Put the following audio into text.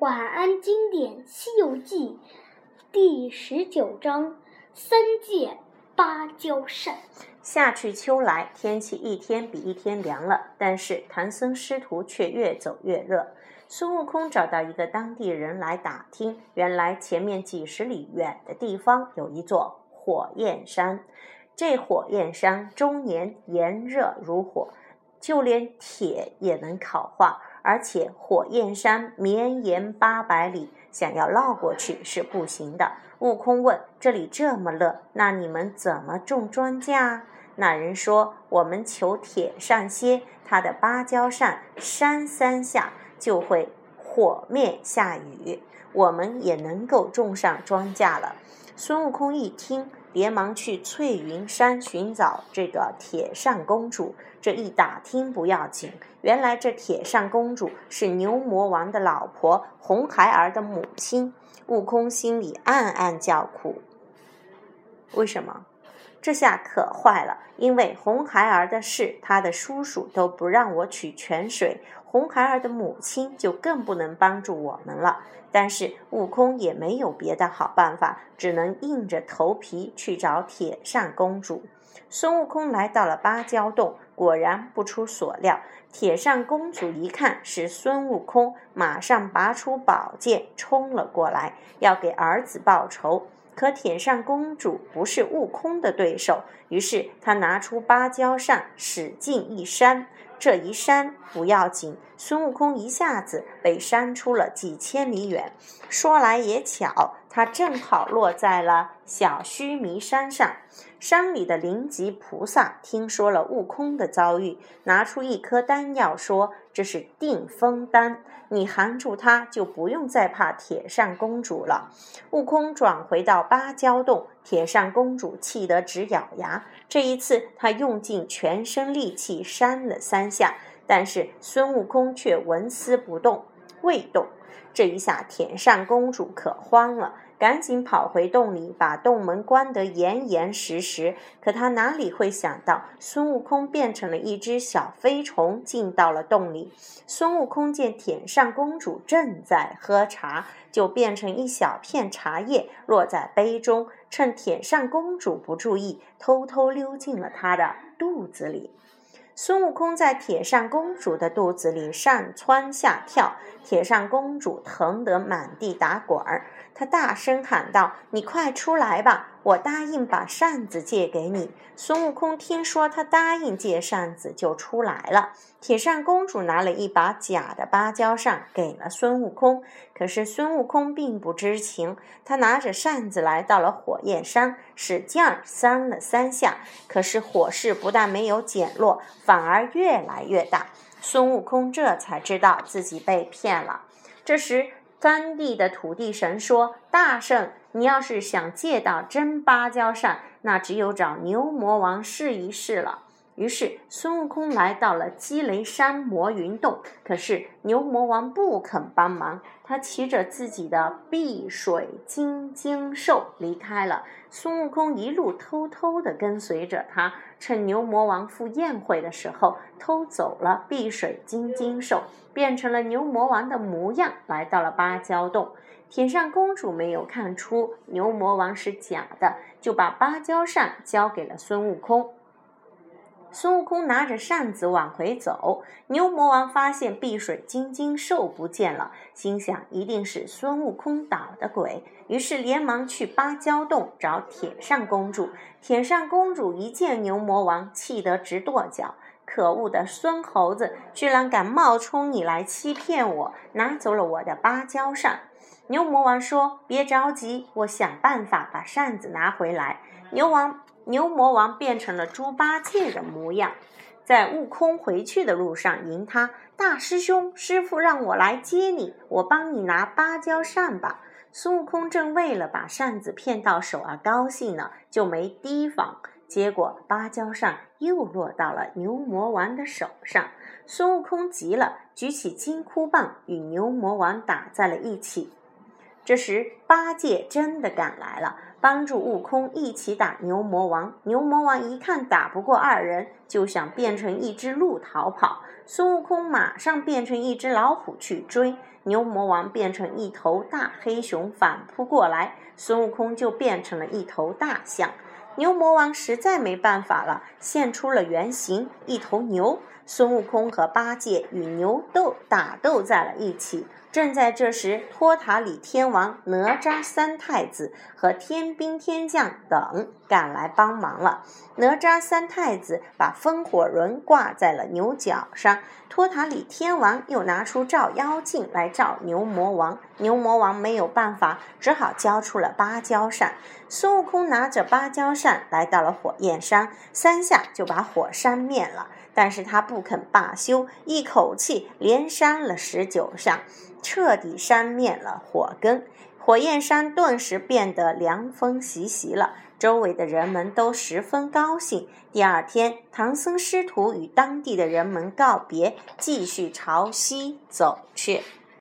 晚安经典《西游记》第十九章：三借芭蕉扇。夏去秋来，天气一天比一天凉了，但是唐僧师徒却越走越热。孙悟空找到一个当地人来打听，原来前面几十里远的地方有一座火焰山，这火焰山终年炎热如火，就连铁也能烤化。而且火焰山绵延八百里，想要绕过去是不行的。悟空问：“这里这么热，那你们怎么种庄稼？”那人说：“我们求铁扇歇，他的芭蕉扇扇三下就会火灭下雨，我们也能够种上庄稼了。”孙悟空一听。连忙去翠云山寻找这个铁扇公主。这一打听不要紧，原来这铁扇公主是牛魔王的老婆红孩儿的母亲。悟空心里暗暗叫苦。为什么？这下可坏了，因为红孩儿的事，他的叔叔都不让我取泉水，红孩儿的母亲就更不能帮助我们了。但是悟空也没有别的好办法，只能硬着头皮去找铁扇公主。孙悟空来到了芭蕉洞，果然不出所料，铁扇公主一看是孙悟空，马上拔出宝剑冲了过来，要给儿子报仇。可铁扇公主不是悟空的对手，于是她拿出芭蕉扇，使劲一扇。这一扇不要紧，孙悟空一下子被扇出了几千里远。说来也巧，他正好落在了小须弥山上。山里的灵吉菩萨听说了悟空的遭遇，拿出一颗丹药，说：“这是定风丹，你含住它，就不用再怕铁扇公主了。”悟空转回到芭蕉洞，铁扇公主气得直咬牙。这一次，她用尽全身力气扇了三下，但是孙悟空却纹丝不动，未动。这一下，铁扇公主可慌了。赶紧跑回洞里，把洞门关得严严实实。可她哪里会想到，孙悟空变成了一只小飞虫，进到了洞里。孙悟空见铁扇公主正在喝茶，就变成一小片茶叶落在杯中，趁铁扇公主不注意，偷偷溜进了她的肚子里。孙悟空在铁扇公主的肚子里上蹿下跳，铁扇公主疼得满地打滚儿。他大声喊道：“你快出来吧！我答应把扇子借给你。”孙悟空听说他答应借扇子，就出来了。铁扇公主拿了一把假的芭蕉扇给了孙悟空，可是孙悟空并不知情。他拿着扇子来到了火焰山，使劲儿扇了三下，可是火势不但没有减弱，反而越来越大。孙悟空这才知道自己被骗了。这时，三地的土地神说：“大圣，你要是想借到真芭蕉扇，那只有找牛魔王试一试了。”于是孙悟空来到了积雷山魔云洞，可是牛魔王不肯帮忙，他骑着自己的碧水金睛兽离开了。孙悟空一路偷偷地跟随着他，趁牛魔王赴宴会的时候，偷走了碧水金睛兽，变成了牛魔王的模样，来到了芭蕉洞。铁扇公主没有看出牛魔王是假的，就把芭蕉扇交给了孙悟空。孙悟空拿着扇子往回走，牛魔王发现碧水晶晶兽不见了，心想一定是孙悟空捣的鬼，于是连忙去芭蕉洞找铁扇公主。铁扇公主一见牛魔王，气得直跺脚：“可恶的孙猴子，居然敢冒充你来欺骗我，拿走了我的芭蕉扇！”牛魔王说：“别着急，我想办法把扇子拿回来。”牛王。牛魔王变成了猪八戒的模样，在悟空回去的路上迎他。大师兄，师傅让我来接你，我帮你拿芭蕉扇吧。孙悟空正为了把扇子骗到手而高兴呢，就没提防，结果芭蕉扇又落到了牛魔王的手上。孙悟空急了，举起金箍棒与牛魔王打在了一起。这时八戒真的赶来了。帮助悟空一起打牛魔王。牛魔王一看打不过二人，就想变成一只鹿逃跑。孙悟空马上变成一只老虎去追，牛魔王变成一头大黑熊反扑过来，孙悟空就变成了一头大象。牛魔王实在没办法了，现出了原形，一头牛。孙悟空和八戒与牛斗打斗在了一起。正在这时，托塔李天王、哪吒三太子和天兵天将等赶来帮忙了。哪吒三太子把风火轮挂在了牛角上，托塔李天王又拿出照妖镜来照牛魔王。牛魔王没有办法，只好交出了芭蕉扇。孙悟空拿着芭蕉扇来到了火焰山，三下就把火扇灭了。但是他不肯罢休，一口气连扇了十九下，彻底扇灭了火根。火焰山顿时变得凉风习习了，周围的人们都十分高兴。第二天，唐僧师徒与当地的人们告别，继续朝西走去。